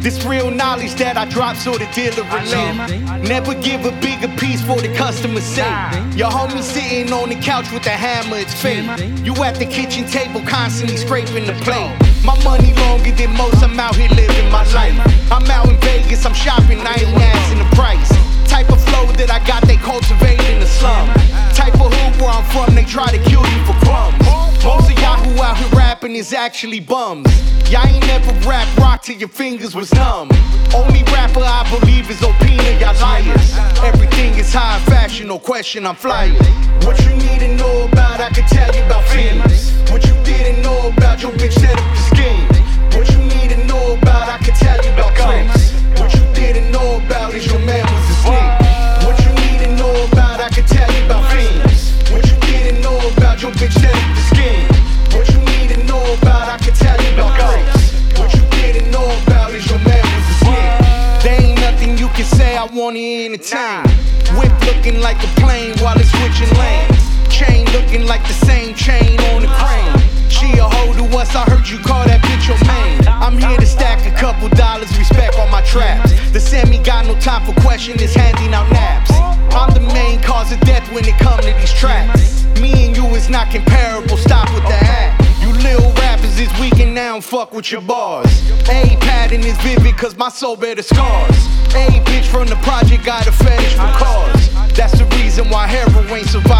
This real knowledge that I drop so the dealer relate. Never give a bigger piece for the customer's sake. Your homie sitting on the couch with a hammer, it's fake. You at the kitchen table constantly scraping the plate. My money longer than most, I'm out here living my life. I'm out in Vegas, I'm shopping, I ain't asking the price. Type of flow that I got, they cultivate in the slum. Type of hood where I'm from, they try to kill you for crumbs. Most of y'all who out here rapping is actually bums. Y'all ain't never rap rock till your fingers was numb. Only rapper I believe is Opina, y'all liars. Everything is high fashion, no question, I'm flyer. What you need to know about, I can tell can say, I wanna entertain. Whip looking like a plane while it's switching lanes. Chain looking like the same chain on the crane. She a hoe to us, I heard you call that bitch your main. I'm here to stack a couple dollars, respect on my traps. The semi got no time for question, is handing out naps. I'm the main cause of death when it come to these tracks. Me and you is not comparable, fuck with your bars. A pattern is vivid cause my soul bear the scars. A bitch from the project got a fetish for cars. That's the reason why heroin survived